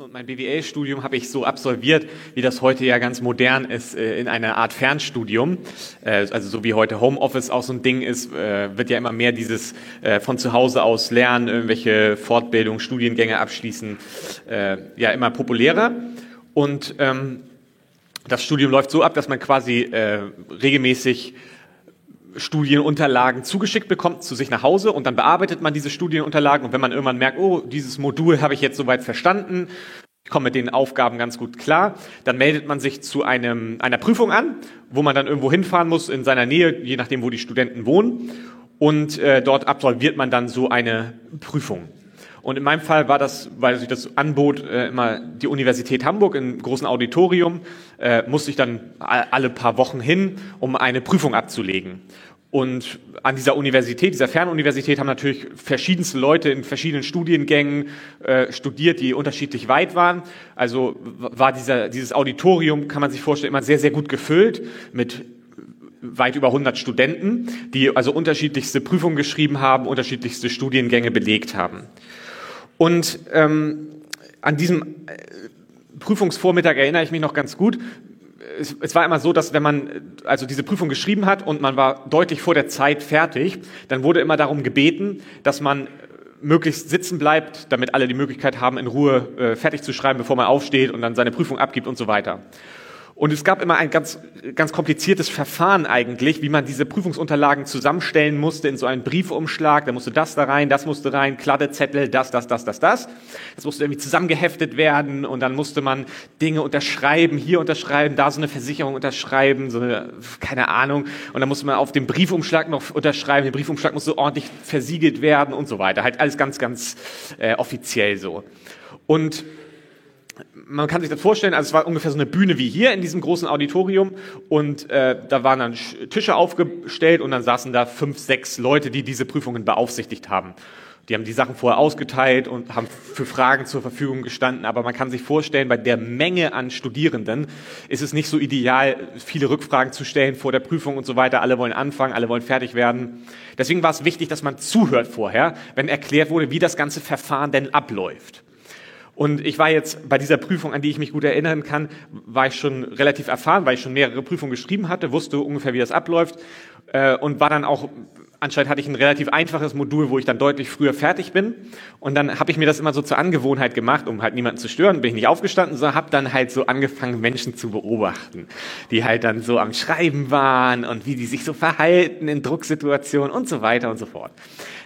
Und mein BWL-Studium habe ich so absolviert, wie das heute ja ganz modern ist, äh, in einer Art Fernstudium. Äh, also so wie heute Homeoffice auch so ein Ding ist, äh, wird ja immer mehr dieses von zu Hause aus lernen, irgendwelche Fortbildungen, Studiengänge abschließen, ja immer populärer. Und ähm, das Studium läuft so ab, dass man quasi regelmäßig Studienunterlagen zugeschickt bekommt zu sich nach Hause und dann bearbeitet man diese Studienunterlagen und wenn man irgendwann merkt, oh, dieses Modul habe ich jetzt soweit verstanden, ich komme mit den Aufgaben ganz gut klar, dann meldet man sich zu einem, einer Prüfung an, wo man dann irgendwo hinfahren muss in seiner Nähe, je nachdem, wo die Studenten wohnen und äh, dort absolviert man dann so eine Prüfung. Und in meinem Fall war das, weil sich das anbot, äh, immer die Universität Hamburg im großen Auditorium, äh, musste ich dann alle paar Wochen hin, um eine Prüfung abzulegen. Und an dieser Universität, dieser Fernuniversität, haben natürlich verschiedenste Leute in verschiedenen Studiengängen äh, studiert, die unterschiedlich weit waren. Also war dieser, dieses Auditorium, kann man sich vorstellen, immer sehr, sehr gut gefüllt mit weit über 100 Studenten, die also unterschiedlichste Prüfungen geschrieben haben, unterschiedlichste Studiengänge belegt haben. Und ähm, an diesem äh, Prüfungsvormittag erinnere ich mich noch ganz gut. Es, es, war immer so, dass wenn man also diese Prüfung geschrieben hat und man war deutlich vor der Zeit fertig, dann wurde immer darum gebeten, dass man möglichst sitzen bleibt, damit alle die Möglichkeit haben, in Ruhe äh, fertig zu schreiben, bevor man aufsteht und dann seine Prüfung abgibt und so weiter. Und es gab immer ein ganz, ganz kompliziertes Verfahren eigentlich, wie man diese Prüfungsunterlagen zusammenstellen musste in so einen Briefumschlag. Da musste das da rein, das musste rein, Kladdezettel, das, das, das, das, das. Das musste irgendwie zusammengeheftet werden und dann musste man Dinge unterschreiben, hier unterschreiben, da so eine Versicherung unterschreiben, so eine, keine Ahnung. Und dann musste man auf dem Briefumschlag noch unterschreiben. Der Briefumschlag musste ordentlich versiegelt werden und so weiter. Halt alles ganz, ganz äh, offiziell so. Und man kann sich das vorstellen, also es war ungefähr so eine Bühne wie hier in diesem großen Auditorium und äh, da waren dann Tische aufgestellt und dann saßen da fünf, sechs Leute, die diese Prüfungen beaufsichtigt haben. Die haben die Sachen vorher ausgeteilt und haben für Fragen zur Verfügung gestanden. Aber man kann sich vorstellen, bei der Menge an Studierenden ist es nicht so ideal, viele Rückfragen zu stellen vor der Prüfung und so weiter. Alle wollen anfangen, alle wollen fertig werden. Deswegen war es wichtig, dass man zuhört vorher, wenn erklärt wurde, wie das ganze Verfahren denn abläuft. Und ich war jetzt bei dieser Prüfung, an die ich mich gut erinnern kann, war ich schon relativ erfahren, weil ich schon mehrere Prüfungen geschrieben hatte, wusste ungefähr, wie das abläuft äh, und war dann auch anscheinend hatte ich ein relativ einfaches Modul, wo ich dann deutlich früher fertig bin. Und dann habe ich mir das immer so zur Angewohnheit gemacht, um halt niemanden zu stören. Bin ich nicht aufgestanden, sondern habe dann halt so angefangen, Menschen zu beobachten, die halt dann so am Schreiben waren und wie die sich so verhalten in Drucksituationen und so weiter und so fort.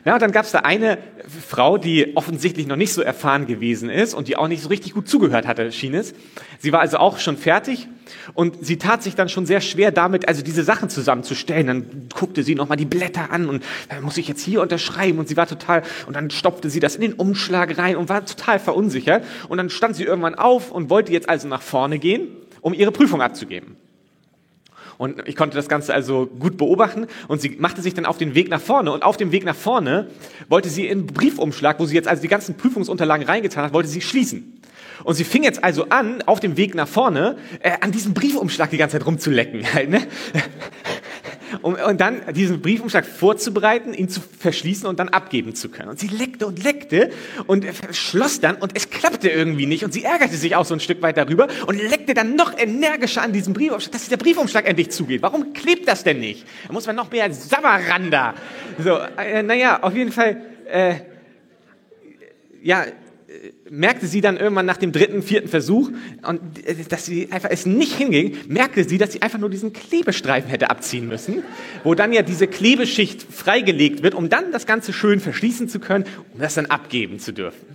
Ja, und dann gab es da eine Frau, die offensichtlich noch nicht so erfahren gewesen ist und die auch nicht so richtig gut zugehört hatte, schien es. Sie war also auch schon fertig und sie tat sich dann schon sehr schwer damit, also diese Sachen zusammenzustellen. Dann guckte sie nochmal die Blätter an und äh, muss ich jetzt hier unterschreiben und sie war total, und dann stopfte sie das in den Umschlag rein und war total verunsichert. Und dann stand sie irgendwann auf und wollte jetzt also nach vorne gehen, um ihre Prüfung abzugeben. Und ich konnte das Ganze also gut beobachten und sie machte sich dann auf den Weg nach vorne und auf dem Weg nach vorne wollte sie in Briefumschlag, wo sie jetzt also die ganzen Prüfungsunterlagen reingetan hat, wollte sie schließen. Und sie fing jetzt also an, auf dem Weg nach vorne, äh, an diesem Briefumschlag die ganze Zeit rumzulecken. Halt, ne? um, und dann diesen Briefumschlag vorzubereiten, ihn zu verschließen und dann abgeben zu können. Und sie leckte und leckte und schloss dann und es klappte irgendwie nicht und sie ärgerte sich auch so ein Stück weit darüber und leckte dann noch energischer an diesem Briefumschlag, dass der Briefumschlag endlich zugeht. Warum klebt das denn nicht? Da muss man noch mehr Samaranda. So, äh, naja, auf jeden Fall, äh, ja, merkte sie dann irgendwann nach dem dritten, vierten Versuch, und äh, dass sie einfach es nicht hinging, merkte sie, dass sie einfach nur diesen Klebestreifen hätte abziehen müssen, wo dann ja diese Klebeschicht freigelegt wird, um dann das Ganze schön verschließen zu können, um das dann abgeben zu dürfen.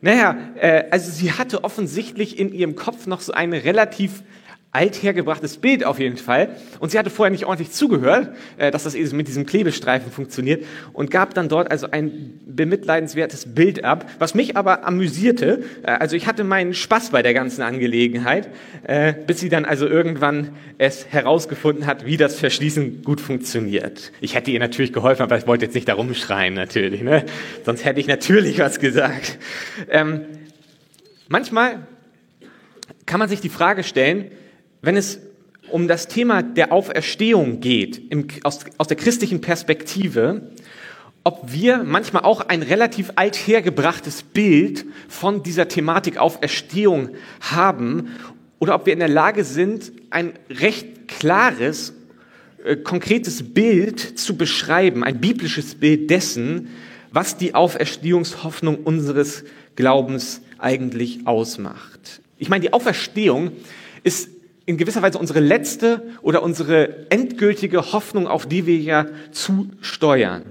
Naja, äh, also sie hatte offensichtlich in ihrem Kopf noch so eine relativ althergebrachtes Bild auf jeden Fall. Und sie hatte vorher nicht ordentlich zugehört, äh, dass das eben mit diesem Klebestreifen funktioniert und gab dann dort also ein bemitleidenswertes Bild ab, was mich aber amüsierte. Äh, also ich hatte meinen Spaß bei der ganzen Angelegenheit, äh, bis sie dann also irgendwann es herausgefunden hat, wie das Verschließen gut funktioniert. Ich hätte ihr natürlich geholfen, aber ich wollte jetzt nicht da rumschreien natürlich, ne? sonst hätte ich natürlich was gesagt. Ähm, manchmal kann man sich die Frage stellen, wenn es um das Thema der Auferstehung geht, im, aus, aus der christlichen Perspektive, ob wir manchmal auch ein relativ althergebrachtes Bild von dieser Thematik Auferstehung haben oder ob wir in der Lage sind, ein recht klares, äh, konkretes Bild zu beschreiben, ein biblisches Bild dessen, was die Auferstehungshoffnung unseres Glaubens eigentlich ausmacht. Ich meine, die Auferstehung ist in gewisser Weise unsere letzte oder unsere endgültige Hoffnung, auf die wir ja zusteuern.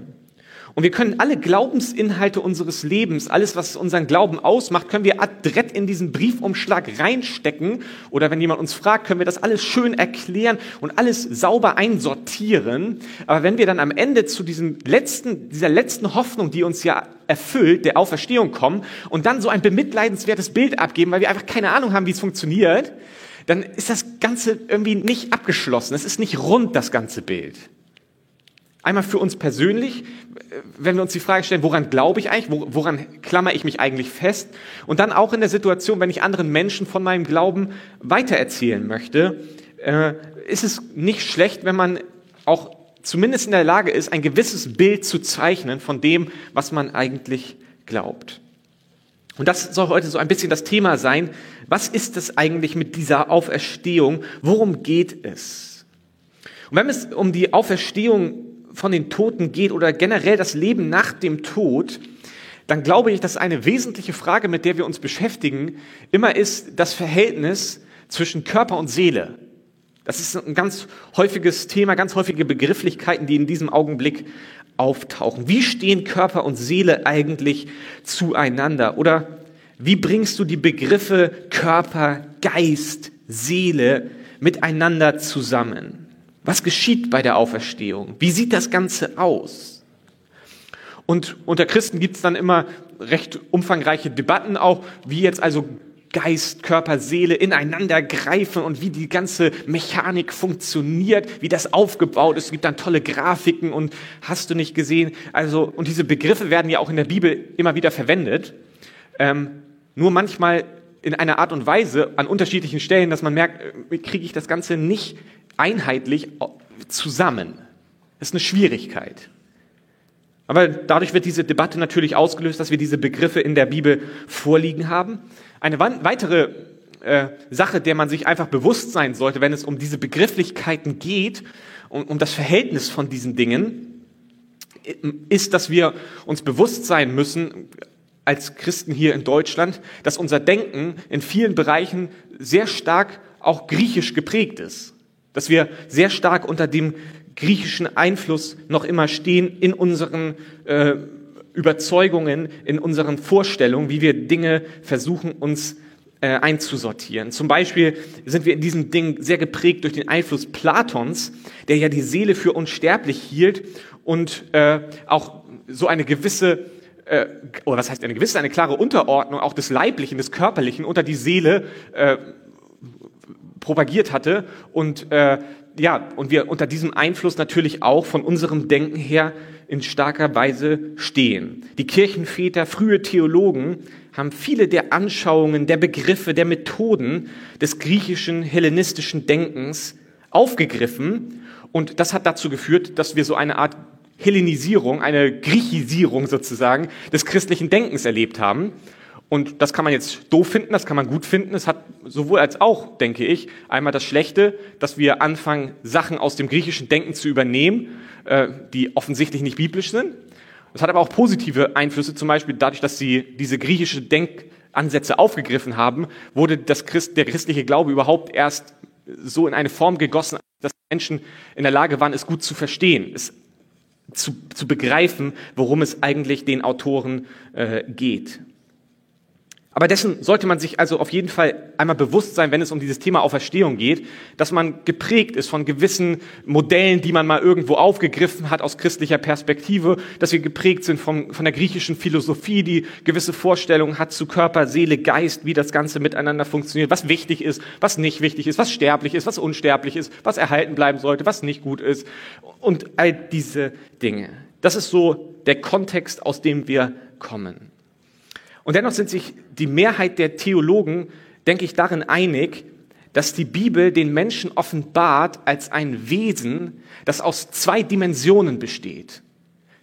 Und wir können alle Glaubensinhalte unseres Lebens, alles, was unseren Glauben ausmacht, können wir adrett in diesen Briefumschlag reinstecken. Oder wenn jemand uns fragt, können wir das alles schön erklären und alles sauber einsortieren. Aber wenn wir dann am Ende zu diesem letzten, dieser letzten Hoffnung, die uns ja erfüllt, der Auferstehung kommen und dann so ein bemitleidenswertes Bild abgeben, weil wir einfach keine Ahnung haben, wie es funktioniert, dann ist das Ganze irgendwie nicht abgeschlossen. Es ist nicht rund, das ganze Bild. Einmal für uns persönlich, wenn wir uns die Frage stellen, woran glaube ich eigentlich, woran klammer ich mich eigentlich fest? Und dann auch in der Situation, wenn ich anderen Menschen von meinem Glauben weitererzählen möchte, äh, ist es nicht schlecht, wenn man auch zumindest in der Lage ist, ein gewisses Bild zu zeichnen von dem, was man eigentlich glaubt. Und das soll heute so ein bisschen das Thema sein. Was ist es eigentlich mit dieser Auferstehung? Worum geht es? Und wenn es um die Auferstehung von den Toten geht oder generell das Leben nach dem Tod, dann glaube ich, dass eine wesentliche Frage, mit der wir uns beschäftigen, immer ist das Verhältnis zwischen Körper und Seele. Das ist ein ganz häufiges Thema, ganz häufige Begrifflichkeiten, die in diesem Augenblick auftauchen. Wie stehen Körper und Seele eigentlich zueinander? Oder wie bringst du die Begriffe Körper, Geist, Seele miteinander zusammen? Was geschieht bei der Auferstehung? Wie sieht das Ganze aus? Und unter Christen gibt es dann immer recht umfangreiche Debatten auch, wie jetzt also Geist, Körper, Seele ineinander greifen und wie die ganze Mechanik funktioniert, wie das aufgebaut ist. Es gibt dann tolle Grafiken und hast du nicht gesehen. Also, und diese Begriffe werden ja auch in der Bibel immer wieder verwendet. Ähm, nur manchmal in einer Art und Weise an unterschiedlichen Stellen, dass man merkt, äh, kriege ich das Ganze nicht einheitlich zusammen. Das ist eine Schwierigkeit. Aber dadurch wird diese Debatte natürlich ausgelöst, dass wir diese Begriffe in der Bibel vorliegen haben. Eine weitere äh, Sache, der man sich einfach bewusst sein sollte, wenn es um diese Begrifflichkeiten geht, um, um das Verhältnis von diesen Dingen, ist, dass wir uns bewusst sein müssen, als Christen hier in Deutschland, dass unser Denken in vielen Bereichen sehr stark auch griechisch geprägt ist. Dass wir sehr stark unter dem griechischen Einfluss noch immer stehen in unseren äh, Überzeugungen, in unseren Vorstellungen, wie wir Dinge versuchen uns äh, einzusortieren. Zum Beispiel sind wir in diesem Ding sehr geprägt durch den Einfluss Platons, der ja die Seele für unsterblich hielt und äh, auch so eine gewisse äh, oder was heißt eine gewisse, eine klare Unterordnung auch des Leiblichen, des Körperlichen unter die Seele äh, propagiert hatte und äh, ja und wir unter diesem Einfluss natürlich auch von unserem Denken her in starker Weise stehen. Die Kirchenväter, frühe Theologen haben viele der Anschauungen, der Begriffe, der Methoden des griechischen hellenistischen Denkens aufgegriffen und das hat dazu geführt, dass wir so eine Art Hellenisierung, eine Griechisierung sozusagen des christlichen Denkens erlebt haben. Und das kann man jetzt doof finden, das kann man gut finden. Es hat sowohl als auch, denke ich, einmal das Schlechte, dass wir anfangen, Sachen aus dem griechischen Denken zu übernehmen, äh, die offensichtlich nicht biblisch sind. Es hat aber auch positive Einflüsse, zum Beispiel dadurch, dass sie diese griechische Denkansätze aufgegriffen haben, wurde das Christ, der christliche Glaube überhaupt erst so in eine Form gegossen, dass Menschen in der Lage waren, es gut zu verstehen, es zu, zu begreifen, worum es eigentlich den Autoren äh, geht. Aber dessen sollte man sich also auf jeden Fall einmal bewusst sein, wenn es um dieses Thema Auferstehung geht, dass man geprägt ist von gewissen Modellen, die man mal irgendwo aufgegriffen hat aus christlicher Perspektive, dass wir geprägt sind von, von der griechischen Philosophie, die gewisse Vorstellungen hat zu Körper, Seele, Geist, wie das Ganze miteinander funktioniert, was wichtig ist, was nicht wichtig ist, was sterblich ist, was unsterblich ist, was erhalten bleiben sollte, was nicht gut ist und all diese Dinge. Das ist so der Kontext, aus dem wir kommen. Und dennoch sind sich die Mehrheit der Theologen, denke ich, darin einig, dass die Bibel den Menschen offenbart als ein Wesen, das aus zwei Dimensionen besteht.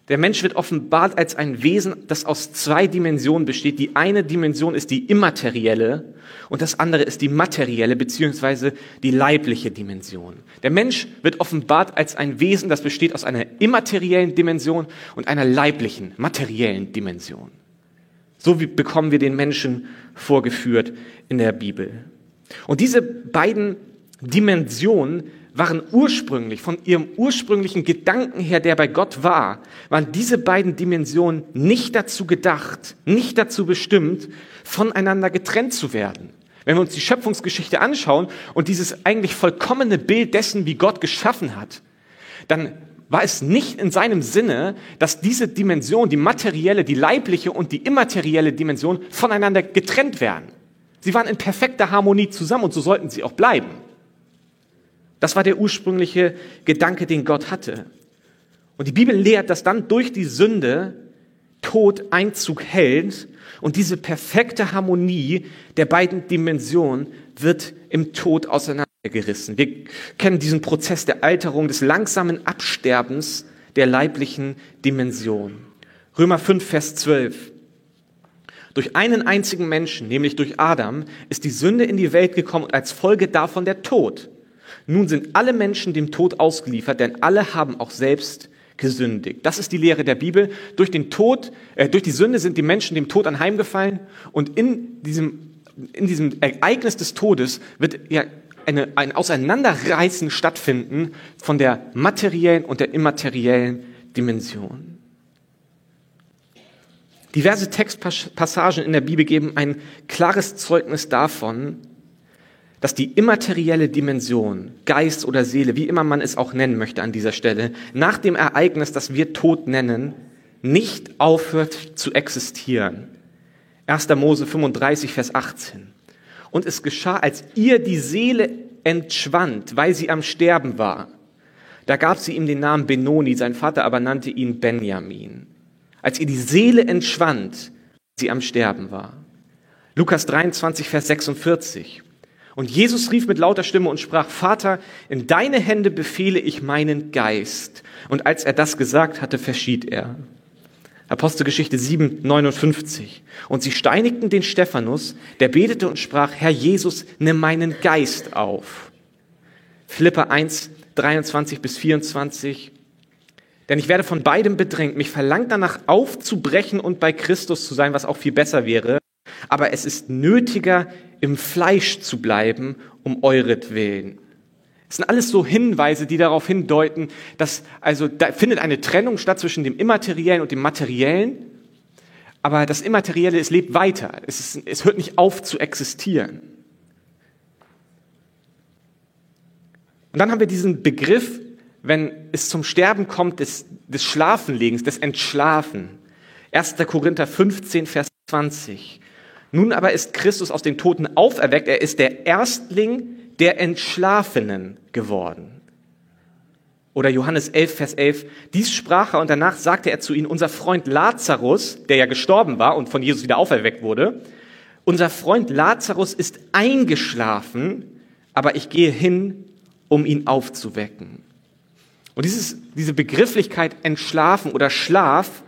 Der Mensch wird offenbart als ein Wesen, das aus zwei Dimensionen besteht. Die eine Dimension ist die immaterielle und das andere ist die materielle beziehungsweise die leibliche Dimension. Der Mensch wird offenbart als ein Wesen, das besteht aus einer immateriellen Dimension und einer leiblichen, materiellen Dimension. So wie bekommen wir den Menschen vorgeführt in der Bibel. Und diese beiden Dimensionen waren ursprünglich, von ihrem ursprünglichen Gedanken her, der bei Gott war, waren diese beiden Dimensionen nicht dazu gedacht, nicht dazu bestimmt, voneinander getrennt zu werden. Wenn wir uns die Schöpfungsgeschichte anschauen und dieses eigentlich vollkommene Bild dessen, wie Gott geschaffen hat, dann war es nicht in seinem Sinne, dass diese Dimension, die materielle, die leibliche und die immaterielle Dimension voneinander getrennt werden. Sie waren in perfekter Harmonie zusammen und so sollten sie auch bleiben. Das war der ursprüngliche Gedanke, den Gott hatte. Und die Bibel lehrt, dass dann durch die Sünde Tod Einzug hält und diese perfekte Harmonie der beiden Dimensionen wird im Tod auseinandergerissen. Wir kennen diesen Prozess der Alterung, des langsamen Absterbens der leiblichen Dimension. Römer 5, Vers 12. Durch einen einzigen Menschen, nämlich durch Adam, ist die Sünde in die Welt gekommen und als Folge davon der Tod. Nun sind alle Menschen dem Tod ausgeliefert, denn alle haben auch selbst gesündigt. Das ist die Lehre der Bibel. Durch den Tod, äh, durch die Sünde sind die Menschen dem Tod anheimgefallen und in diesem, in diesem Ereignis des Todes wird ja eine, ein Auseinanderreißen stattfinden von der materiellen und der immateriellen Dimension. Diverse Textpassagen in der Bibel geben ein klares Zeugnis davon, dass die immaterielle Dimension, Geist oder Seele, wie immer man es auch nennen möchte an dieser Stelle, nach dem Ereignis, das wir Tod nennen, nicht aufhört zu existieren. 1. Mose 35, Vers 18. Und es geschah, als ihr die Seele entschwand, weil sie am Sterben war. Da gab sie ihm den Namen Benoni, sein Vater aber nannte ihn Benjamin. Als ihr die Seele entschwand, sie am Sterben war. Lukas 23, Vers 46. Und Jesus rief mit lauter Stimme und sprach, Vater, in deine Hände befehle ich meinen Geist. Und als er das gesagt hatte, verschied er. Apostelgeschichte 7, 59. Und sie steinigten den Stephanus, der betete und sprach, Herr Jesus, nimm meinen Geist auf. Philippa 1, 23 bis 24. Denn ich werde von beidem bedrängt. Mich verlangt danach aufzubrechen und bei Christus zu sein, was auch viel besser wäre. Aber es ist nötiger, im Fleisch zu bleiben, um euretwillen. Es sind alles so Hinweise, die darauf hindeuten, dass also da findet eine Trennung statt zwischen dem Immateriellen und dem Materiellen. Aber das Immaterielle, es lebt weiter. Es, ist, es hört nicht auf zu existieren. Und dann haben wir diesen Begriff, wenn es zum Sterben kommt, des, des Schlafenlegens, des Entschlafen. 1. Korinther 15, Vers 20. Nun aber ist Christus aus den Toten auferweckt. Er ist der Erstling der Entschlafenen geworden. Oder Johannes 11, Vers 11. Dies sprach er und danach sagte er zu ihnen, unser Freund Lazarus, der ja gestorben war und von Jesus wieder auferweckt wurde, unser Freund Lazarus ist eingeschlafen, aber ich gehe hin, um ihn aufzuwecken. Und dieses, diese Begrifflichkeit entschlafen oder Schlaf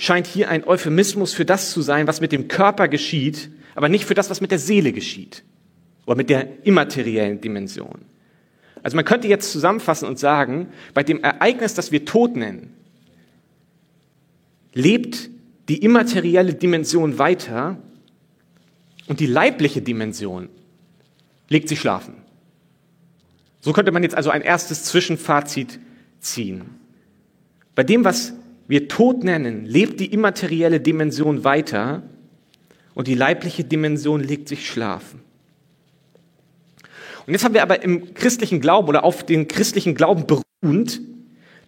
scheint hier ein Euphemismus für das zu sein, was mit dem Körper geschieht, aber nicht für das, was mit der Seele geschieht oder mit der immateriellen Dimension. Also man könnte jetzt zusammenfassen und sagen, bei dem Ereignis, das wir Tod nennen, lebt die immaterielle Dimension weiter und die leibliche Dimension legt sich schlafen. So könnte man jetzt also ein erstes Zwischenfazit ziehen. Bei dem, was wir Tod nennen, lebt die immaterielle Dimension weiter und die leibliche Dimension legt sich schlafen. Und jetzt haben wir aber im christlichen Glauben oder auf den christlichen Glauben beruhend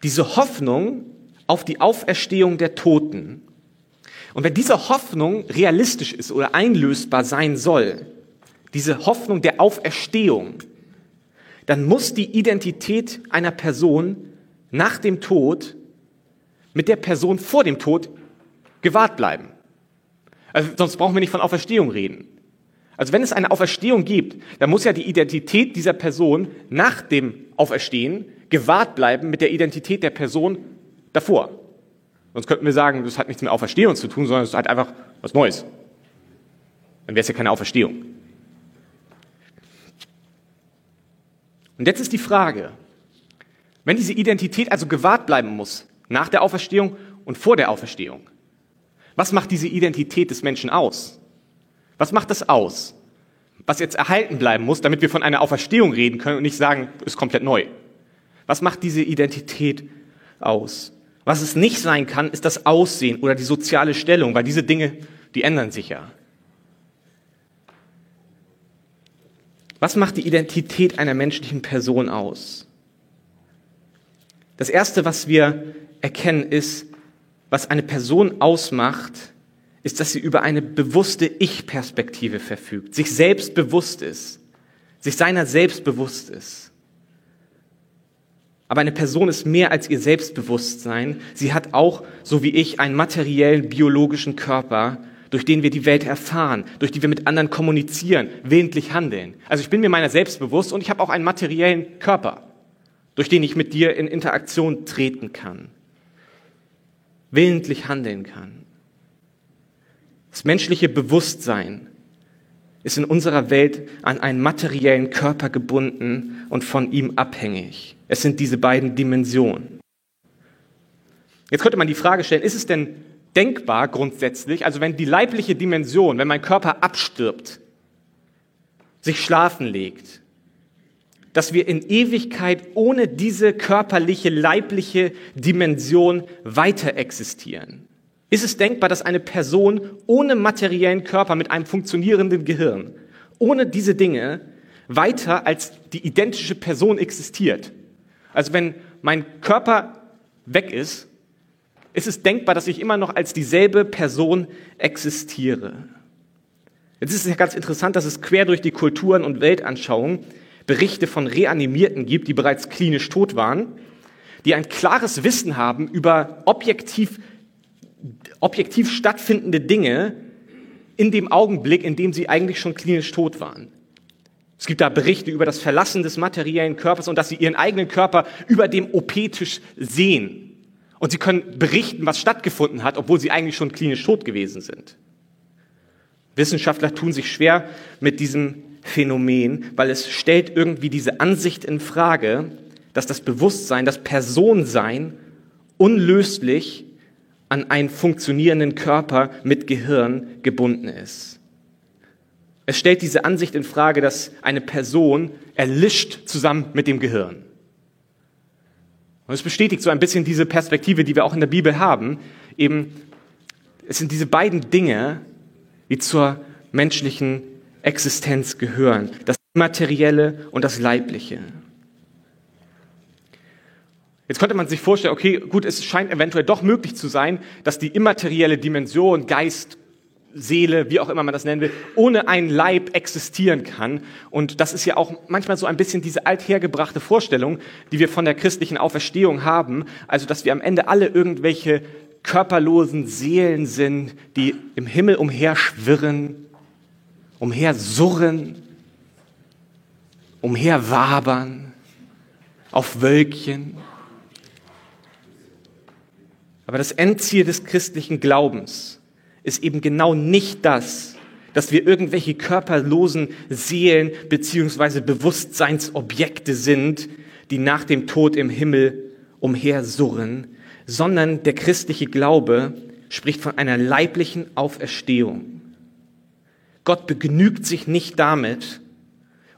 diese Hoffnung auf die Auferstehung der Toten. Und wenn diese Hoffnung realistisch ist oder einlösbar sein soll, diese Hoffnung der Auferstehung, dann muss die Identität einer Person nach dem Tod mit der Person vor dem Tod gewahrt bleiben. Also sonst brauchen wir nicht von Auferstehung reden. Also wenn es eine Auferstehung gibt, dann muss ja die Identität dieser Person nach dem Auferstehen gewahrt bleiben mit der Identität der Person davor. Sonst könnten wir sagen, das hat nichts mit Auferstehung zu tun, sondern es hat einfach was Neues. Dann wäre es ja keine Auferstehung. Und jetzt ist die Frage, wenn diese Identität also gewahrt bleiben muss, nach der Auferstehung und vor der Auferstehung, was macht diese Identität des Menschen aus? Was macht das aus? Was jetzt erhalten bleiben muss, damit wir von einer Auferstehung reden können und nicht sagen, ist komplett neu. Was macht diese Identität aus? Was es nicht sein kann, ist das Aussehen oder die soziale Stellung, weil diese Dinge, die ändern sich ja. Was macht die Identität einer menschlichen Person aus? Das Erste, was wir erkennen, ist, was eine Person ausmacht, ist, dass sie über eine bewusste Ich-Perspektive verfügt, sich selbst bewusst ist, sich seiner selbst bewusst ist. Aber eine Person ist mehr als ihr Selbstbewusstsein. Sie hat auch, so wie ich, einen materiellen, biologischen Körper, durch den wir die Welt erfahren, durch die wir mit anderen kommunizieren, willentlich handeln. Also ich bin mir meiner selbst bewusst und ich habe auch einen materiellen Körper, durch den ich mit dir in Interaktion treten kann, willentlich handeln kann. Das menschliche Bewusstsein ist in unserer Welt an einen materiellen Körper gebunden und von ihm abhängig. Es sind diese beiden Dimensionen. Jetzt könnte man die Frage stellen, ist es denn denkbar grundsätzlich, also wenn die leibliche Dimension, wenn mein Körper abstirbt, sich schlafen legt, dass wir in Ewigkeit ohne diese körperliche, leibliche Dimension weiter existieren? Ist es denkbar, dass eine Person ohne materiellen Körper mit einem funktionierenden Gehirn, ohne diese Dinge weiter als die identische Person existiert? Also wenn mein Körper weg ist, ist es denkbar, dass ich immer noch als dieselbe Person existiere. Jetzt ist es ja ganz interessant, dass es quer durch die Kulturen und Weltanschauungen Berichte von Reanimierten gibt, die bereits klinisch tot waren, die ein klares Wissen haben über objektiv objektiv stattfindende Dinge in dem Augenblick, in dem sie eigentlich schon klinisch tot waren. Es gibt da Berichte über das Verlassen des materiellen Körpers und dass sie ihren eigenen Körper über dem OP-Tisch sehen. Und sie können berichten, was stattgefunden hat, obwohl sie eigentlich schon klinisch tot gewesen sind. Wissenschaftler tun sich schwer mit diesem Phänomen, weil es stellt irgendwie diese Ansicht in Frage, dass das Bewusstsein, das Personsein unlöslich an einen funktionierenden Körper mit Gehirn gebunden ist. Es stellt diese Ansicht in Frage, dass eine Person erlischt zusammen mit dem Gehirn. Und es bestätigt so ein bisschen diese Perspektive, die wir auch in der Bibel haben. Eben, es sind diese beiden Dinge, die zur menschlichen Existenz gehören. Das Materielle und das Leibliche. Jetzt könnte man sich vorstellen, okay, gut, es scheint eventuell doch möglich zu sein, dass die immaterielle Dimension, Geist, Seele, wie auch immer man das nennen will, ohne einen Leib existieren kann. Und das ist ja auch manchmal so ein bisschen diese althergebrachte Vorstellung, die wir von der christlichen Auferstehung haben. Also, dass wir am Ende alle irgendwelche körperlosen Seelen sind, die im Himmel umherschwirren, umhersurren, umherwabern, auf Wölkchen. Aber das Endziel des christlichen Glaubens ist eben genau nicht das, dass wir irgendwelche körperlosen Seelen beziehungsweise Bewusstseinsobjekte sind, die nach dem Tod im Himmel umhersurren, sondern der christliche Glaube spricht von einer leiblichen Auferstehung. Gott begnügt sich nicht damit,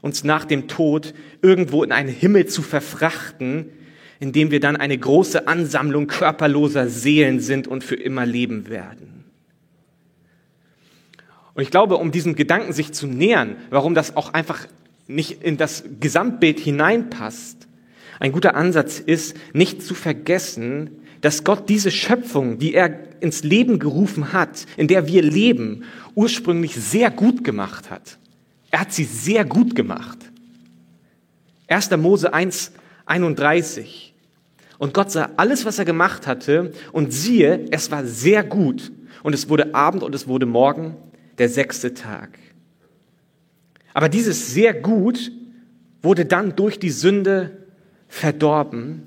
uns nach dem Tod irgendwo in einen Himmel zu verfrachten, in dem wir dann eine große Ansammlung körperloser Seelen sind und für immer leben werden. Und ich glaube, um diesem Gedanken sich zu nähern, warum das auch einfach nicht in das Gesamtbild hineinpasst, ein guter Ansatz ist, nicht zu vergessen, dass Gott diese Schöpfung, die er ins Leben gerufen hat, in der wir leben, ursprünglich sehr gut gemacht hat. Er hat sie sehr gut gemacht. 1. Mose 1, 31. Und Gott sah alles, was er gemacht hatte, und siehe, es war sehr gut. Und es wurde Abend und es wurde Morgen, der sechste Tag. Aber dieses sehr gut wurde dann durch die Sünde verdorben.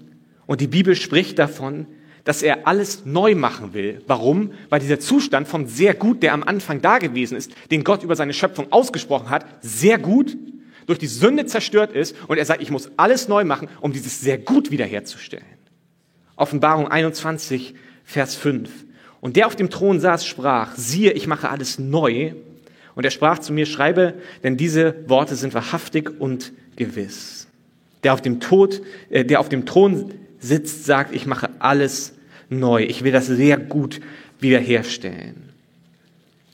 Und die Bibel spricht davon, dass er alles neu machen will. Warum? Weil dieser Zustand vom sehr gut, der am Anfang da gewesen ist, den Gott über seine Schöpfung ausgesprochen hat, sehr gut, durch die Sünde zerstört ist und er sagt, ich muss alles neu machen, um dieses sehr gut wiederherzustellen. Offenbarung 21, Vers 5. Und der auf dem Thron saß, sprach, siehe, ich mache alles neu. Und er sprach zu mir, schreibe, denn diese Worte sind wahrhaftig und gewiss. Der auf dem Tod, äh, der auf dem Thron sitzt, sagt, ich mache alles neu. Ich will das sehr gut wiederherstellen.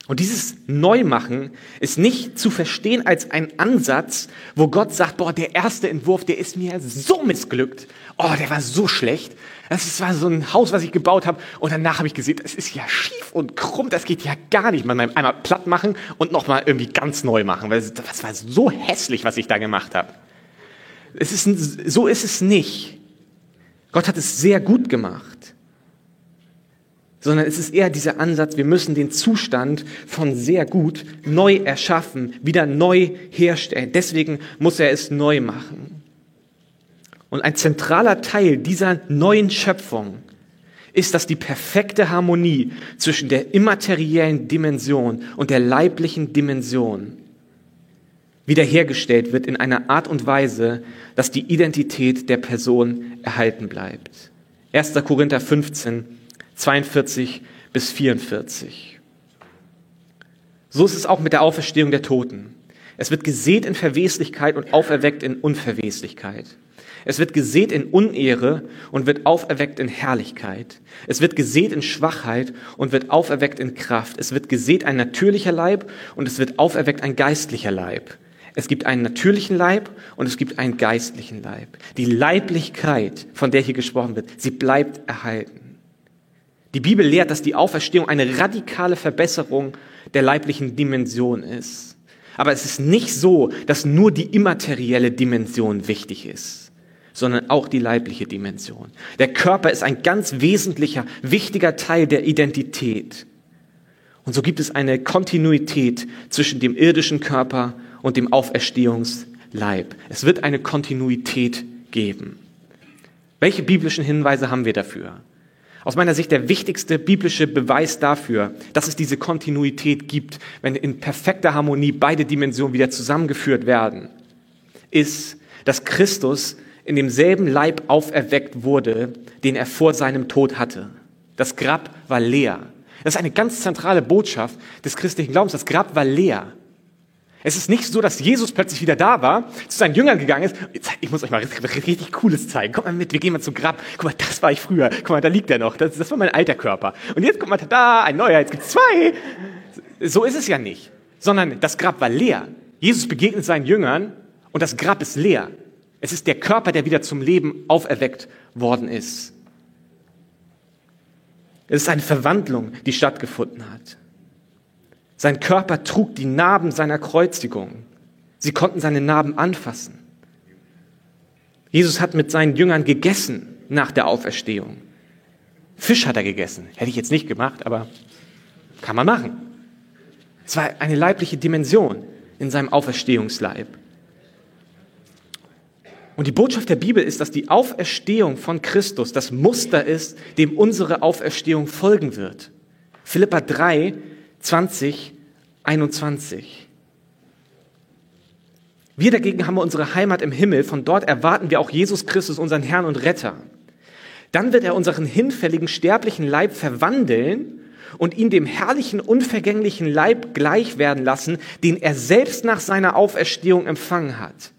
Und dieses Neumachen ist nicht zu verstehen als ein Ansatz, wo Gott sagt, boah, der erste Entwurf, der ist mir so missglückt. Oh, der war so schlecht. Das war so ein Haus, was ich gebaut habe. Und danach habe ich gesehen, es ist ja schief und krumm. Das geht ja gar nicht. Man einmal platt machen und nochmal irgendwie ganz neu machen. Weil das war so hässlich, was ich da gemacht habe. Es ist, so ist es nicht. Gott hat es sehr gut gemacht sondern es ist eher dieser Ansatz, wir müssen den Zustand von sehr gut neu erschaffen, wieder neu herstellen. Deswegen muss er es neu machen. Und ein zentraler Teil dieser neuen Schöpfung ist, dass die perfekte Harmonie zwischen der immateriellen Dimension und der leiblichen Dimension wiederhergestellt wird in einer Art und Weise, dass die Identität der Person erhalten bleibt. 1. Korinther 15, 42 bis 44. So ist es auch mit der Auferstehung der Toten. Es wird gesät in Verweslichkeit und auferweckt in Unverweslichkeit. Es wird gesät in Unehre und wird auferweckt in Herrlichkeit. Es wird gesät in Schwachheit und wird auferweckt in Kraft. Es wird gesät ein natürlicher Leib und es wird auferweckt ein geistlicher Leib. Es gibt einen natürlichen Leib und es gibt einen geistlichen Leib. Die Leiblichkeit, von der hier gesprochen wird, sie bleibt erhalten. Die Bibel lehrt, dass die Auferstehung eine radikale Verbesserung der leiblichen Dimension ist. Aber es ist nicht so, dass nur die immaterielle Dimension wichtig ist, sondern auch die leibliche Dimension. Der Körper ist ein ganz wesentlicher, wichtiger Teil der Identität. Und so gibt es eine Kontinuität zwischen dem irdischen Körper und dem Auferstehungsleib. Es wird eine Kontinuität geben. Welche biblischen Hinweise haben wir dafür? Aus meiner Sicht der wichtigste biblische Beweis dafür, dass es diese Kontinuität gibt, wenn in perfekter Harmonie beide Dimensionen wieder zusammengeführt werden, ist, dass Christus in demselben Leib auferweckt wurde, den er vor seinem Tod hatte. Das Grab war leer. Das ist eine ganz zentrale Botschaft des christlichen Glaubens. Das Grab war leer. Es ist nicht so, dass Jesus plötzlich wieder da war, zu seinen Jüngern gegangen ist. Ich muss euch mal richtig, Cooles zeigen. Kommt mal mit, wir gehen mal zum Grab. Guck mal, das war ich früher. Guck mal, da liegt er noch. Das, das war mein alter Körper. Und jetzt kommt mal da, ein neuer, jetzt gibt's zwei. So ist es ja nicht. Sondern das Grab war leer. Jesus begegnet seinen Jüngern und das Grab ist leer. Es ist der Körper, der wieder zum Leben auferweckt worden ist. Es ist eine Verwandlung, die stattgefunden hat. Sein Körper trug die Narben seiner Kreuzigung. Sie konnten seine Narben anfassen. Jesus hat mit seinen Jüngern gegessen nach der Auferstehung. Fisch hat er gegessen. Hätte ich jetzt nicht gemacht, aber kann man machen. Es war eine leibliche Dimension in seinem Auferstehungsleib. Und die Botschaft der Bibel ist, dass die Auferstehung von Christus das Muster ist, dem unsere Auferstehung folgen wird. Philippa 3, 20, 21. Wir dagegen haben unsere Heimat im Himmel, von dort erwarten wir auch Jesus Christus, unseren Herrn und Retter. Dann wird er unseren hinfälligen sterblichen Leib verwandeln und ihn dem herrlichen, unvergänglichen Leib gleich werden lassen, den er selbst nach seiner Auferstehung empfangen hat.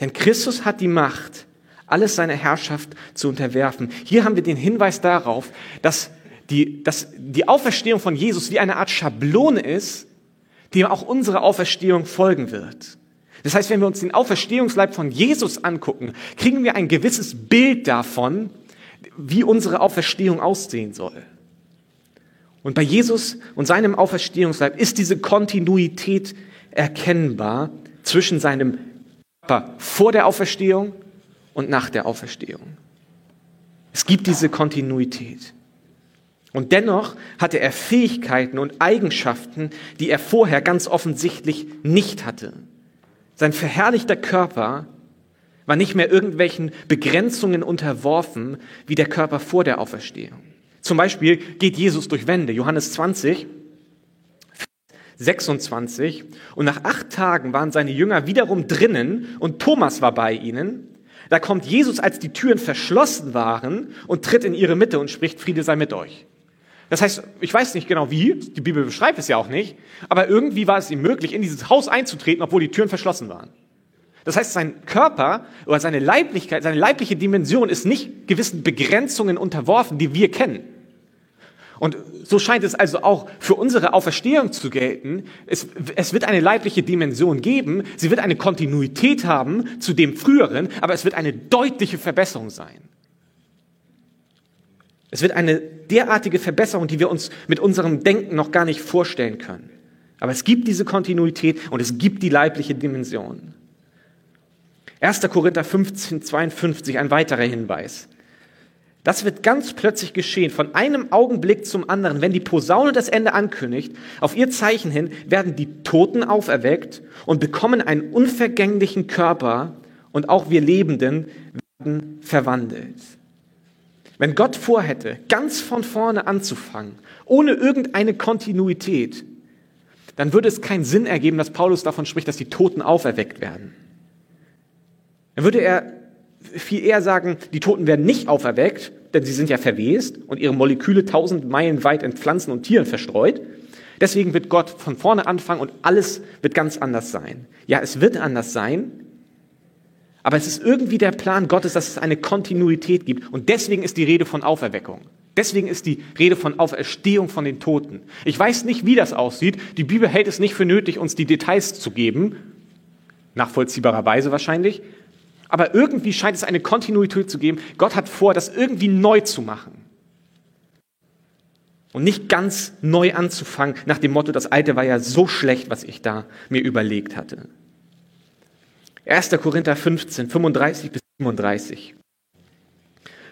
Denn Christus hat die Macht, alles seiner Herrschaft zu unterwerfen. Hier haben wir den Hinweis darauf, dass die, dass die Auferstehung von Jesus wie eine Art Schablone ist, die auch unsere Auferstehung folgen wird. Das heißt, wenn wir uns den Auferstehungsleib von Jesus angucken, kriegen wir ein gewisses Bild davon, wie unsere Auferstehung aussehen soll. Und bei Jesus und seinem Auferstehungsleib ist diese Kontinuität erkennbar zwischen seinem Körper vor der Auferstehung und nach der Auferstehung. Es gibt diese Kontinuität. Und dennoch hatte er Fähigkeiten und Eigenschaften, die er vorher ganz offensichtlich nicht hatte. Sein verherrlichter Körper war nicht mehr irgendwelchen Begrenzungen unterworfen wie der Körper vor der Auferstehung. Zum Beispiel geht Jesus durch Wände, Johannes 20, 26. Und nach acht Tagen waren seine Jünger wiederum drinnen und Thomas war bei ihnen. Da kommt Jesus, als die Türen verschlossen waren und tritt in ihre Mitte und spricht, Friede sei mit euch. Das heißt, ich weiß nicht genau wie, die Bibel beschreibt es ja auch nicht, aber irgendwie war es ihm möglich, in dieses Haus einzutreten, obwohl die Türen verschlossen waren. Das heißt, sein Körper oder seine Leiblichkeit, seine leibliche Dimension ist nicht gewissen Begrenzungen unterworfen, die wir kennen. Und so scheint es also auch für unsere Auferstehung zu gelten. Es, es, wird eine leibliche Dimension geben, sie wird eine Kontinuität haben zu dem früheren, aber es wird eine deutliche Verbesserung sein. Es wird eine derartige Verbesserung, die wir uns mit unserem Denken noch gar nicht vorstellen können. Aber es gibt diese Kontinuität und es gibt die leibliche Dimension. 1. Korinther 15, 52, ein weiterer Hinweis. Das wird ganz plötzlich geschehen, von einem Augenblick zum anderen. Wenn die Posaune das Ende ankündigt, auf ihr Zeichen hin, werden die Toten auferweckt und bekommen einen unvergänglichen Körper und auch wir Lebenden werden verwandelt. Wenn Gott vorhätte, ganz von vorne anzufangen, ohne irgendeine Kontinuität, dann würde es keinen Sinn ergeben, dass Paulus davon spricht, dass die Toten auferweckt werden. Dann würde er viel eher sagen, die Toten werden nicht auferweckt, denn sie sind ja verwest und ihre Moleküle tausend Meilen weit in Pflanzen und Tieren verstreut. Deswegen wird Gott von vorne anfangen und alles wird ganz anders sein. Ja, es wird anders sein, aber es ist irgendwie der Plan Gottes, dass es eine Kontinuität gibt. Und deswegen ist die Rede von Auferweckung. Deswegen ist die Rede von Auferstehung von den Toten. Ich weiß nicht, wie das aussieht. Die Bibel hält es nicht für nötig, uns die Details zu geben. Nachvollziehbarerweise wahrscheinlich. Aber irgendwie scheint es eine Kontinuität zu geben. Gott hat vor, das irgendwie neu zu machen. Und nicht ganz neu anzufangen nach dem Motto, das Alte war ja so schlecht, was ich da mir überlegt hatte. 1. Korinther 15, 35 bis 37.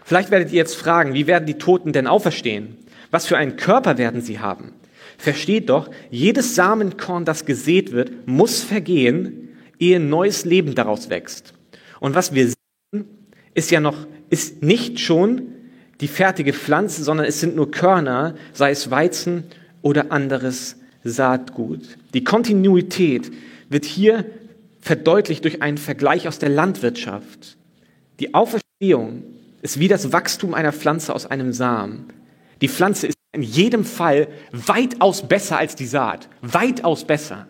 Vielleicht werdet ihr jetzt fragen, wie werden die Toten denn auferstehen? Was für einen Körper werden sie haben? Versteht doch, jedes Samenkorn, das gesät wird, muss vergehen, ehe neues Leben daraus wächst. Und was wir sehen, ist ja noch, ist nicht schon die fertige Pflanze, sondern es sind nur Körner, sei es Weizen oder anderes Saatgut. Die Kontinuität wird hier verdeutlicht durch einen Vergleich aus der Landwirtschaft. Die Auferstehung ist wie das Wachstum einer Pflanze aus einem Samen. Die Pflanze ist in jedem Fall weitaus besser als die Saat. Weitaus besser.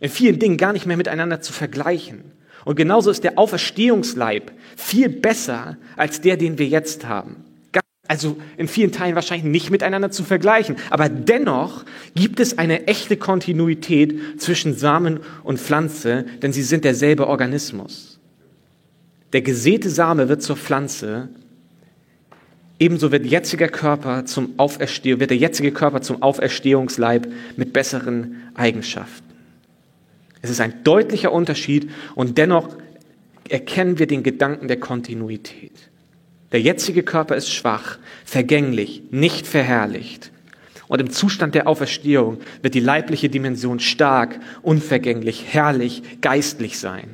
In vielen Dingen gar nicht mehr miteinander zu vergleichen. Und genauso ist der Auferstehungsleib viel besser als der, den wir jetzt haben. Also in vielen Teilen wahrscheinlich nicht miteinander zu vergleichen. Aber dennoch gibt es eine echte Kontinuität zwischen Samen und Pflanze, denn sie sind derselbe Organismus. Der gesäte Same wird zur Pflanze. Ebenso wird, jetziger Körper zum wird der jetzige Körper zum Auferstehungsleib mit besseren Eigenschaften. Es ist ein deutlicher Unterschied und dennoch erkennen wir den Gedanken der Kontinuität. Der jetzige Körper ist schwach, vergänglich, nicht verherrlicht. Und im Zustand der Auferstehung wird die leibliche Dimension stark, unvergänglich, herrlich, geistlich sein.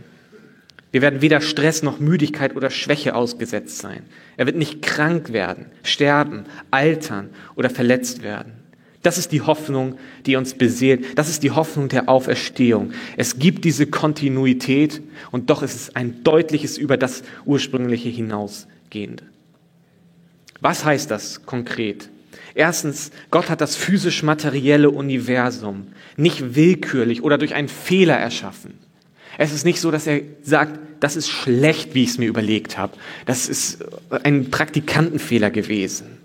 Wir werden weder Stress noch Müdigkeit oder Schwäche ausgesetzt sein. Er wird nicht krank werden, sterben, altern oder verletzt werden. Das ist die Hoffnung, die uns beseelt. Das ist die Hoffnung der Auferstehung. Es gibt diese Kontinuität und doch ist es ein deutliches über das ursprüngliche hinausgehende. Was heißt das konkret? Erstens, Gott hat das physisch-materielle Universum nicht willkürlich oder durch einen Fehler erschaffen. Es ist nicht so, dass er sagt, das ist schlecht, wie ich es mir überlegt habe. Das ist ein Praktikantenfehler gewesen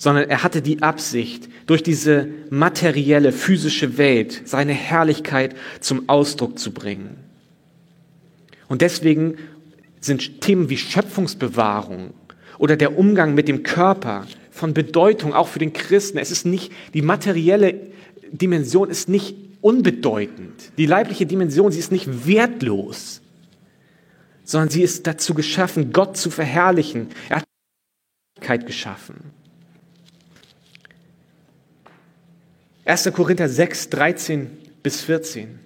sondern er hatte die Absicht, durch diese materielle, physische Welt seine Herrlichkeit zum Ausdruck zu bringen. Und deswegen sind Themen wie Schöpfungsbewahrung oder der Umgang mit dem Körper von Bedeutung auch für den Christen. Es ist nicht, die materielle Dimension ist nicht unbedeutend. Die leibliche Dimension, sie ist nicht wertlos, sondern sie ist dazu geschaffen, Gott zu verherrlichen. Er hat Herrlichkeit geschaffen. 1. Korinther 6, 13 bis 14.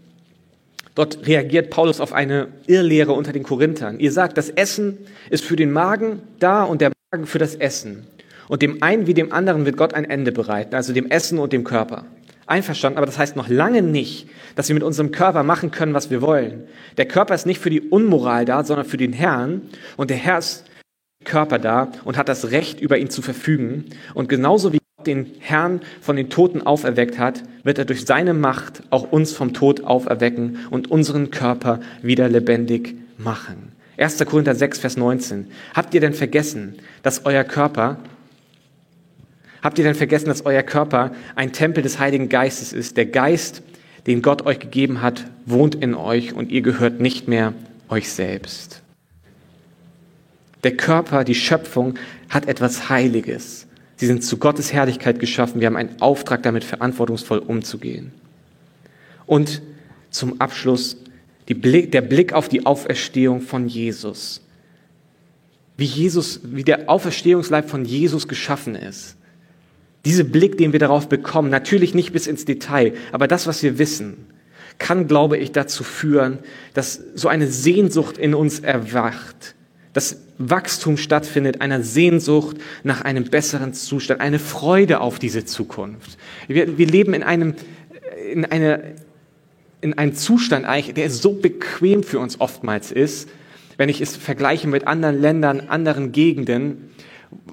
Dort reagiert Paulus auf eine Irrlehre unter den Korinthern. Ihr sagt, das Essen ist für den Magen da und der Magen für das Essen. Und dem einen wie dem anderen wird Gott ein Ende bereiten, also dem Essen und dem Körper. Einverstanden, aber das heißt noch lange nicht, dass wir mit unserem Körper machen können, was wir wollen. Der Körper ist nicht für die Unmoral da, sondern für den Herrn. Und der Herr ist Körper da und hat das Recht, über ihn zu verfügen. Und genauso wie den Herrn von den Toten auferweckt hat, wird er durch seine Macht auch uns vom Tod auferwecken und unseren Körper wieder lebendig machen. 1. Korinther 6, Vers 19. Habt ihr denn vergessen, dass euer Körper, habt ihr denn vergessen, dass euer Körper ein Tempel des Heiligen Geistes ist? Der Geist, den Gott euch gegeben hat, wohnt in euch und ihr gehört nicht mehr euch selbst. Der Körper, die Schöpfung hat etwas Heiliges. Sie sind zu Gottes Herrlichkeit geschaffen. Wir haben einen Auftrag, damit verantwortungsvoll umzugehen. Und zum Abschluss Blick, der Blick auf die Auferstehung von Jesus. Wie Jesus, wie der Auferstehungsleib von Jesus geschaffen ist. Dieser Blick, den wir darauf bekommen, natürlich nicht bis ins Detail, aber das, was wir wissen, kann, glaube ich, dazu führen, dass so eine Sehnsucht in uns erwacht, dass Wachstum stattfindet, einer Sehnsucht nach einem besseren Zustand, eine Freude auf diese Zukunft. Wir, wir leben in einem, in einer, in einem Zustand eigentlich, der so bequem für uns oftmals ist, wenn ich es vergleiche mit anderen Ländern, anderen Gegenden,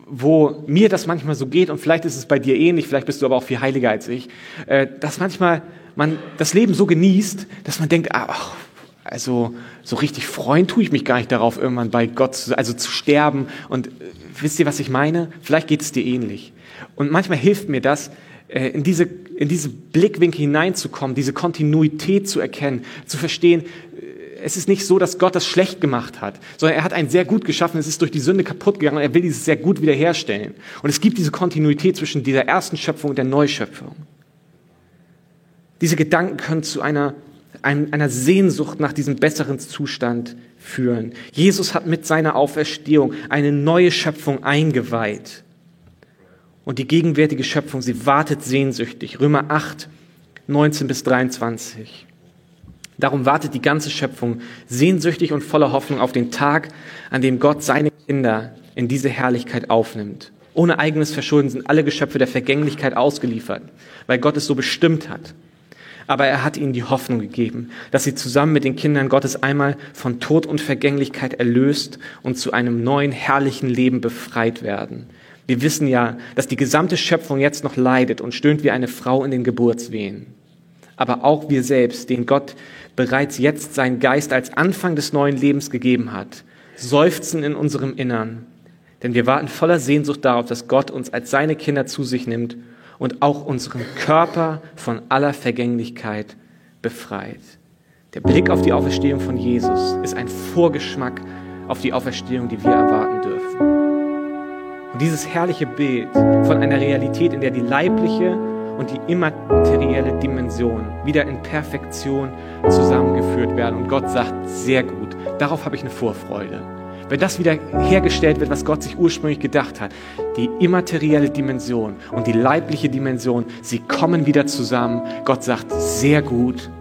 wo mir das manchmal so geht, und vielleicht ist es bei dir ähnlich, vielleicht bist du aber auch viel heiliger als ich, äh, dass manchmal man das Leben so genießt, dass man denkt, ach, also so richtig freuen tue ich mich gar nicht darauf, irgendwann bei Gott zu, also zu sterben. Und äh, wisst ihr, was ich meine? Vielleicht geht es dir ähnlich. Und manchmal hilft mir das, äh, in diese, in diese Blickwinkel hineinzukommen, diese Kontinuität zu erkennen, zu verstehen, äh, es ist nicht so, dass Gott das schlecht gemacht hat, sondern er hat einen sehr gut geschaffen, es ist durch die Sünde kaputt gegangen und er will dieses sehr gut wiederherstellen. Und es gibt diese Kontinuität zwischen dieser ersten Schöpfung und der Neuschöpfung. Diese Gedanken können zu einer einer Sehnsucht nach diesem besseren Zustand führen. Jesus hat mit seiner Auferstehung eine neue Schöpfung eingeweiht. Und die gegenwärtige Schöpfung, sie wartet sehnsüchtig. Römer 8, 19 bis 23. Darum wartet die ganze Schöpfung sehnsüchtig und voller Hoffnung auf den Tag, an dem Gott seine Kinder in diese Herrlichkeit aufnimmt. Ohne eigenes Verschulden sind alle Geschöpfe der Vergänglichkeit ausgeliefert, weil Gott es so bestimmt hat aber er hat ihnen die Hoffnung gegeben, dass sie zusammen mit den Kindern Gottes einmal von Tod und Vergänglichkeit erlöst und zu einem neuen herrlichen Leben befreit werden. Wir wissen ja, dass die gesamte Schöpfung jetzt noch leidet und stöhnt wie eine Frau in den Geburtswehen. Aber auch wir selbst, den Gott bereits jetzt seinen Geist als Anfang des neuen Lebens gegeben hat, seufzen in unserem Innern, denn wir warten voller Sehnsucht darauf, dass Gott uns als seine Kinder zu sich nimmt und auch unseren Körper von aller Vergänglichkeit befreit. Der Blick auf die Auferstehung von Jesus ist ein Vorgeschmack auf die Auferstehung, die wir erwarten dürfen. Und dieses herrliche Bild von einer Realität, in der die leibliche und die immaterielle Dimension wieder in Perfektion zusammengeführt werden. Und Gott sagt, sehr gut, darauf habe ich eine Vorfreude wenn das wieder hergestellt wird, was Gott sich ursprünglich gedacht hat, die immaterielle Dimension und die leibliche Dimension, sie kommen wieder zusammen. Gott sagt, sehr gut,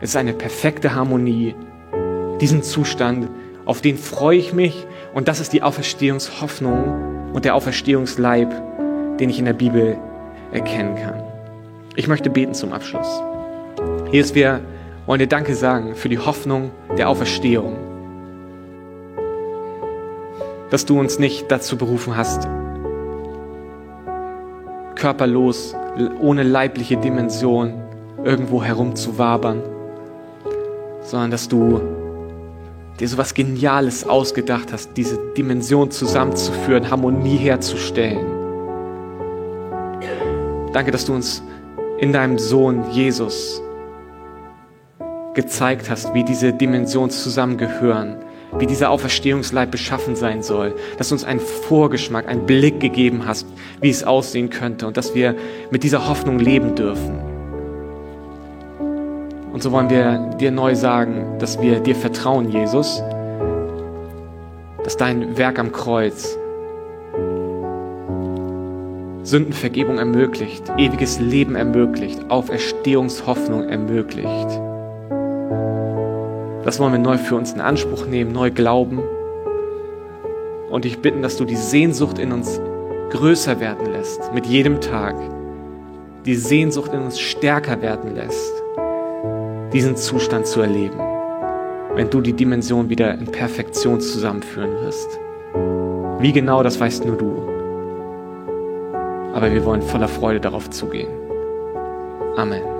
es ist eine perfekte Harmonie. Diesen Zustand, auf den freue ich mich und das ist die Auferstehungshoffnung und der Auferstehungsleib, den ich in der Bibel erkennen kann. Ich möchte beten zum Abschluss. Jesus, wir wollen dir Danke sagen für die Hoffnung der Auferstehung dass du uns nicht dazu berufen hast, körperlos, ohne leibliche Dimension irgendwo herumzuwabern, sondern dass du dir so was Geniales ausgedacht hast, diese Dimension zusammenzuführen, Harmonie herzustellen. Danke, dass du uns in deinem Sohn Jesus gezeigt hast, wie diese Dimensionen zusammengehören, wie dieser Auferstehungsleib beschaffen sein soll, dass du uns einen Vorgeschmack, einen Blick gegeben hast, wie es aussehen könnte und dass wir mit dieser Hoffnung leben dürfen. Und so wollen wir dir neu sagen, dass wir dir vertrauen, Jesus, dass dein Werk am Kreuz Sündenvergebung ermöglicht, ewiges Leben ermöglicht, Auferstehungshoffnung ermöglicht. Das wollen wir neu für uns in Anspruch nehmen, neu glauben. Und ich bitten, dass du die Sehnsucht in uns größer werden lässt mit jedem Tag, die Sehnsucht in uns stärker werden lässt, diesen Zustand zu erleben, wenn du die Dimension wieder in Perfektion zusammenführen wirst. Wie genau, das weißt nur du. Aber wir wollen voller Freude darauf zugehen. Amen.